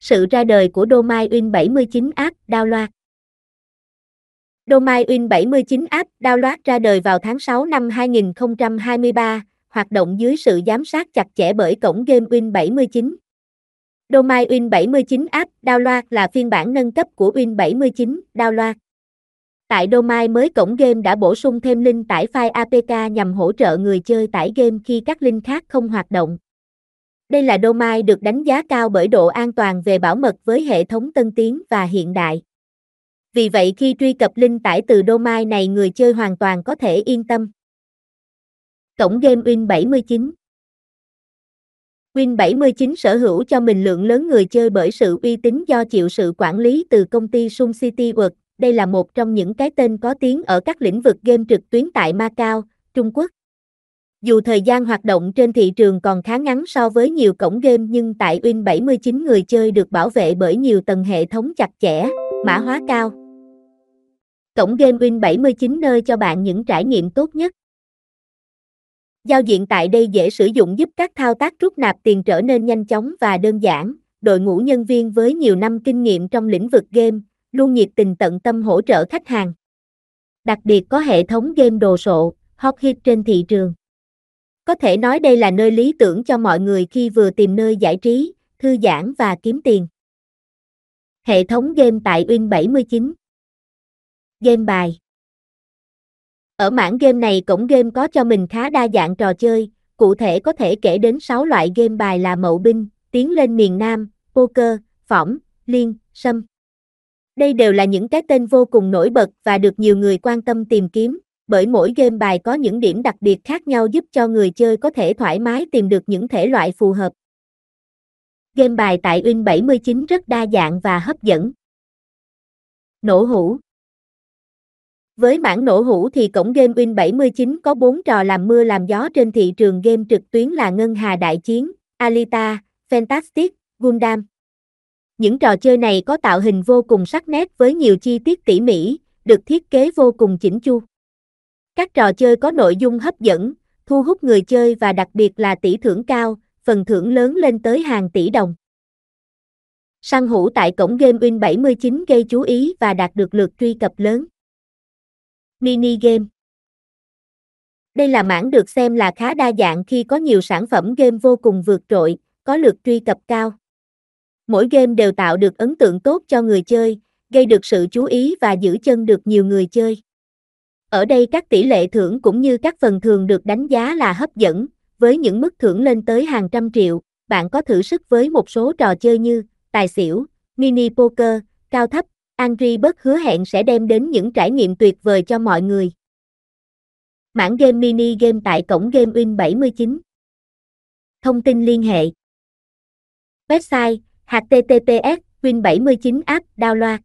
Sự ra đời của Domain Win 79 app download Domain Win 79 app download ra đời vào tháng 6 năm 2023, hoạt động dưới sự giám sát chặt chẽ bởi cổng game Win 79. Domain Win 79 app download là phiên bản nâng cấp của Win 79 download. Tại Domain mới cổng game đã bổ sung thêm link tải file APK nhằm hỗ trợ người chơi tải game khi các link khác không hoạt động. Đây là domain được đánh giá cao bởi độ an toàn về bảo mật với hệ thống tân tiến và hiện đại. Vì vậy khi truy cập link tải từ domain này người chơi hoàn toàn có thể yên tâm. Cổng game Win 79 Win 79 sở hữu cho mình lượng lớn người chơi bởi sự uy tín do chịu sự quản lý từ công ty Sun City World. Đây là một trong những cái tên có tiếng ở các lĩnh vực game trực tuyến tại Macau, Trung Quốc. Dù thời gian hoạt động trên thị trường còn khá ngắn so với nhiều cổng game nhưng tại Win 79 người chơi được bảo vệ bởi nhiều tầng hệ thống chặt chẽ, mã hóa cao. Cổng game Win 79 nơi cho bạn những trải nghiệm tốt nhất. Giao diện tại đây dễ sử dụng giúp các thao tác rút nạp tiền trở nên nhanh chóng và đơn giản. Đội ngũ nhân viên với nhiều năm kinh nghiệm trong lĩnh vực game, luôn nhiệt tình tận tâm hỗ trợ khách hàng. Đặc biệt có hệ thống game đồ sộ, hot hit trên thị trường. Có thể nói đây là nơi lý tưởng cho mọi người khi vừa tìm nơi giải trí, thư giãn và kiếm tiền. Hệ thống game tại Win 79 Game bài Ở mảng game này cổng game có cho mình khá đa dạng trò chơi, cụ thể có thể kể đến 6 loại game bài là mậu binh, tiến lên miền Nam, poker, phỏng, liên, sâm. Đây đều là những cái tên vô cùng nổi bật và được nhiều người quan tâm tìm kiếm, bởi mỗi game bài có những điểm đặc biệt khác nhau giúp cho người chơi có thể thoải mái tìm được những thể loại phù hợp. Game bài tại Win 79 rất đa dạng và hấp dẫn. Nổ hũ Với mảng nổ hũ thì cổng game Win 79 có 4 trò làm mưa làm gió trên thị trường game trực tuyến là Ngân Hà Đại Chiến, Alita, Fantastic, Gundam. Những trò chơi này có tạo hình vô cùng sắc nét với nhiều chi tiết tỉ mỉ, được thiết kế vô cùng chỉnh chu. Các trò chơi có nội dung hấp dẫn, thu hút người chơi và đặc biệt là tỷ thưởng cao, phần thưởng lớn lên tới hàng tỷ đồng. Săn hũ tại cổng game Win 79 gây chú ý và đạt được lượt truy cập lớn. Mini game Đây là mảng được xem là khá đa dạng khi có nhiều sản phẩm game vô cùng vượt trội, có lượt truy cập cao. Mỗi game đều tạo được ấn tượng tốt cho người chơi, gây được sự chú ý và giữ chân được nhiều người chơi. Ở đây các tỷ lệ thưởng cũng như các phần thường được đánh giá là hấp dẫn, với những mức thưởng lên tới hàng trăm triệu, bạn có thử sức với một số trò chơi như tài xỉu, mini poker, cao thấp, Angry bất hứa hẹn sẽ đem đến những trải nghiệm tuyệt vời cho mọi người. Mảng game mini game tại cổng Game Win 79 Thông tin liên hệ. Website https win79 app download.